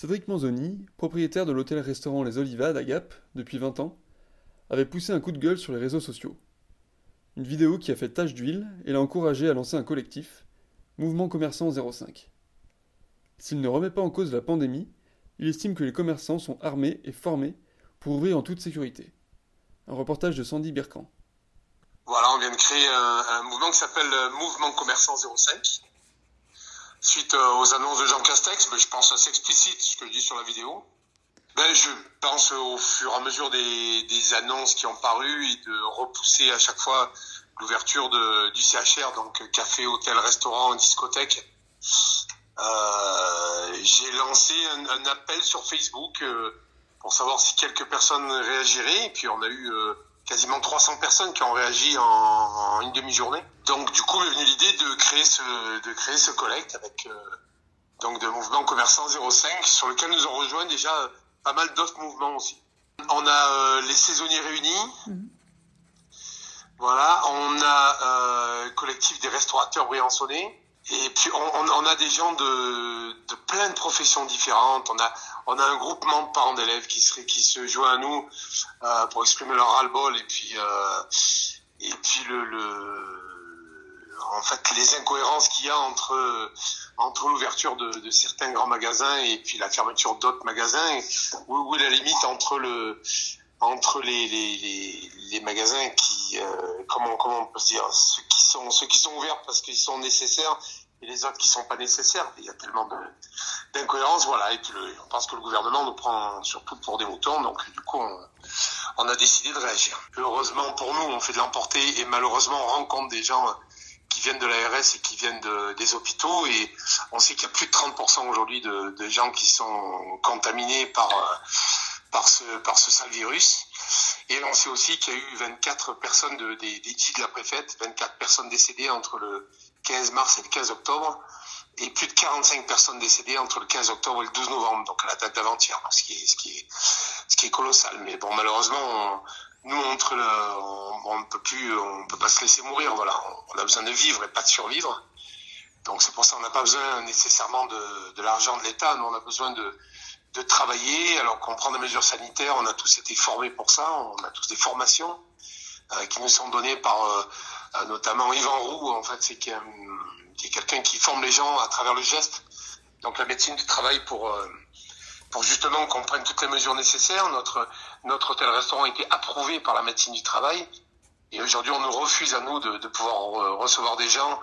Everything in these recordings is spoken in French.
Cédric Manzoni, propriétaire de l'hôtel-restaurant Les Olivades à Gap depuis 20 ans, avait poussé un coup de gueule sur les réseaux sociaux. Une vidéo qui a fait tache d'huile et l'a encouragé à lancer un collectif, Mouvement Commerçant 05. S'il ne remet pas en cause la pandémie, il estime que les commerçants sont armés et formés pour ouvrir en toute sécurité. Un reportage de Sandy Birkan. Voilà, on vient de créer un, un mouvement qui s'appelle euh, Mouvement Commerçant 05 suite euh, aux annonces de Jean Castex, mais je pense assez explicite ce que je dis sur la vidéo. Ben, je pense au fur et à mesure des, des annonces qui ont paru et de repousser à chaque fois l'ouverture du CHR, donc café, hôtel, restaurant, discothèque. Euh, j'ai lancé un, un, appel sur Facebook euh, pour savoir si quelques personnes réagiraient, et puis on a eu euh, quasiment 300 personnes qui ont réagi en, en une demi-journée. Donc du coup, m'est venue l'idée de créer ce de créer ce collecte avec euh, donc de mouvement commerçant 05 sur lequel nous ont rejoint déjà pas mal d'autres mouvements aussi. On a euh, les saisonniers réunis. Mmh. Voilà, on a euh, collectif des restaurateurs briançonnais. Et puis on, on, a des gens de, de plein de professions différentes. On a on a un groupement de parents d'élèves qui serait qui se joint à nous euh, pour exprimer leur ras-le-bol et puis euh, et puis le, le en fait les incohérences qu'il y a entre entre l'ouverture de, de, certains grands magasins et puis la fermeture d'autres magasins où, où la limite entre le entre les, les, les, les magasins qui euh, comment comment on peut dire ceux qui sont ceux qui sont ouverts parce qu'ils sont nécessaires et les autres qui sont pas nécessaires. Il y a tellement d'incohérences voilà. Et puis le, on pense que le gouvernement nous prend surtout pour des moutons. Donc du coup on, on a décidé de réagir. Heureusement pour nous on fait de l'emporter et malheureusement on rencontre des gens qui viennent de l'ARS et qui viennent de, des hôpitaux. Et on sait qu'il y a plus de 30% aujourd'hui de, de, gens qui sont contaminés par par ce par ce sale virus et on sait aussi qu'il y a eu 24 personnes de, des, des dits de la préfète 24 personnes décédées entre le 15 mars et le 15 octobre et plus de 45 personnes décédées entre le 15 octobre et le 12 novembre donc à la date d'avant-hier ce qui est ce qui est ce qui est colossal mais bon malheureusement nous entre le, on, ne peut plus, on peut pas se laisser mourir. Voilà, on a besoin de vivre et pas de survivre. Donc c'est pour ça qu'on n'a pas besoin nécessairement de, de l'argent de l'État. Nous on a besoin de, de travailler. Alors qu'on prend des mesures sanitaires, on a tous été formés pour ça. On a tous des formations euh, qui nous sont données par euh, notamment Yvan Roux. En fait, c'est est quelqu'un qui forme les gens à travers le geste. Donc la médecine du travail pour euh, pour justement qu'on prenne toutes les mesures nécessaires. Notre, notre hôtel-restaurant a été approuvé par la médecine du travail. Et aujourd'hui, on nous refuse à nous de, de pouvoir recevoir des gens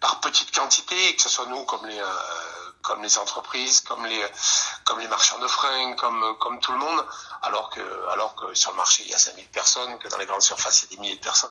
par petite quantité, que ce soit nous comme les, euh, comme les entreprises, comme les, comme les marchands de fringues, comme, comme tout le monde, alors que, alors que sur le marché, il y a 5000 personnes, que dans les grandes surfaces, il y a des milliers de personnes.